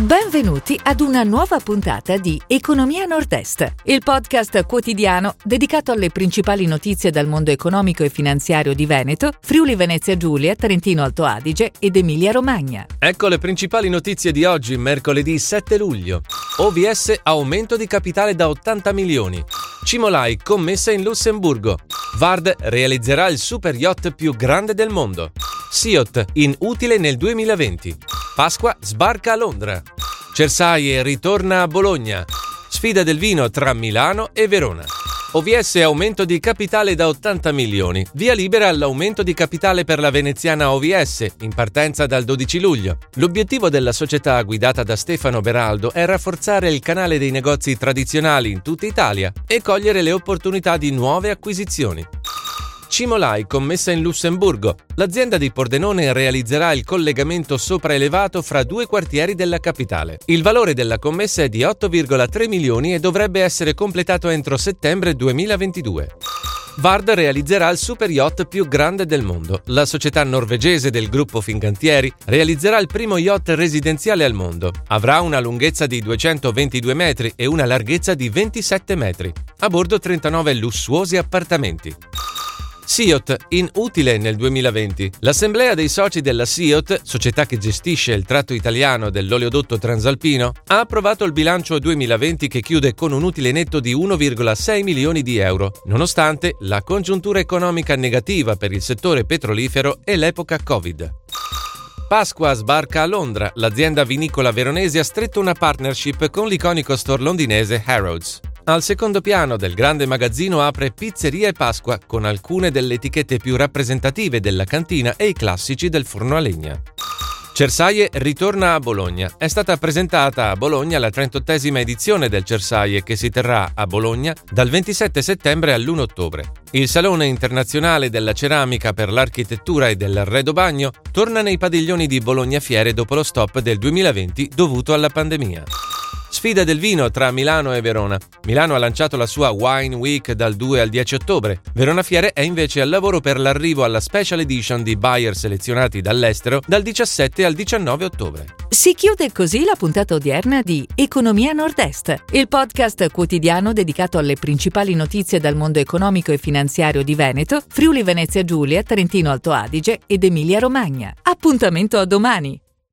Benvenuti ad una nuova puntata di Economia Nord-Est, il podcast quotidiano dedicato alle principali notizie dal mondo economico e finanziario di Veneto, Friuli Venezia Giulia, Trentino Alto Adige ed Emilia Romagna. Ecco le principali notizie di oggi, mercoledì 7 luglio. OVS aumento di capitale da 80 milioni. Cimolai commessa in Lussemburgo. Vard realizzerà il super yacht più grande del mondo. Siot inutile nel 2020. Pasqua sbarca a Londra. Cersaie ritorna a Bologna. Sfida del vino tra Milano e Verona. OVS aumento di capitale da 80 milioni. Via libera all'aumento di capitale per la veneziana OVS, in partenza dal 12 luglio. L'obiettivo della società guidata da Stefano Beraldo è rafforzare il canale dei negozi tradizionali in tutta Italia e cogliere le opportunità di nuove acquisizioni. Cimolai, commessa in Lussemburgo. L'azienda di Pordenone realizzerà il collegamento sopraelevato fra due quartieri della capitale. Il valore della commessa è di 8,3 milioni e dovrebbe essere completato entro settembre 2022. Vard realizzerà il super yacht più grande del mondo. La società norvegese del gruppo Fincantieri realizzerà il primo yacht residenziale al mondo. Avrà una lunghezza di 222 metri e una larghezza di 27 metri. A bordo 39 lussuosi appartamenti. SIOT, inutile nel 2020. L'assemblea dei soci della SIOT, società che gestisce il tratto italiano dell'oleodotto transalpino, ha approvato il bilancio 2020 che chiude con un utile netto di 1,6 milioni di euro, nonostante la congiuntura economica negativa per il settore petrolifero e l'epoca Covid. Pasqua sbarca a Londra. L'azienda vinicola veronese ha stretto una partnership con l'iconico store londinese Harrods. Al secondo piano del grande magazzino apre Pizzeria e Pasqua con alcune delle etichette più rappresentative della cantina e i classici del forno a legna. Cersaie ritorna a Bologna. È stata presentata a Bologna la 38esima edizione del Cersaie che si terrà a Bologna dal 27 settembre all'1 ottobre. Il Salone internazionale della ceramica per l'architettura e dell'arredo bagno torna nei padiglioni di Bologna Fiere dopo lo stop del 2020 dovuto alla pandemia. Sfida del vino tra Milano e Verona. Milano ha lanciato la sua Wine Week dal 2 al 10 ottobre. Verona Fiere è invece al lavoro per l'arrivo alla special edition di buyer selezionati dall'estero dal 17 al 19 ottobre. Si chiude così la puntata odierna di Economia Nord-Est, il podcast quotidiano dedicato alle principali notizie dal mondo economico e finanziario di Veneto, Friuli Venezia Giulia, Trentino Alto Adige ed Emilia Romagna. Appuntamento a domani!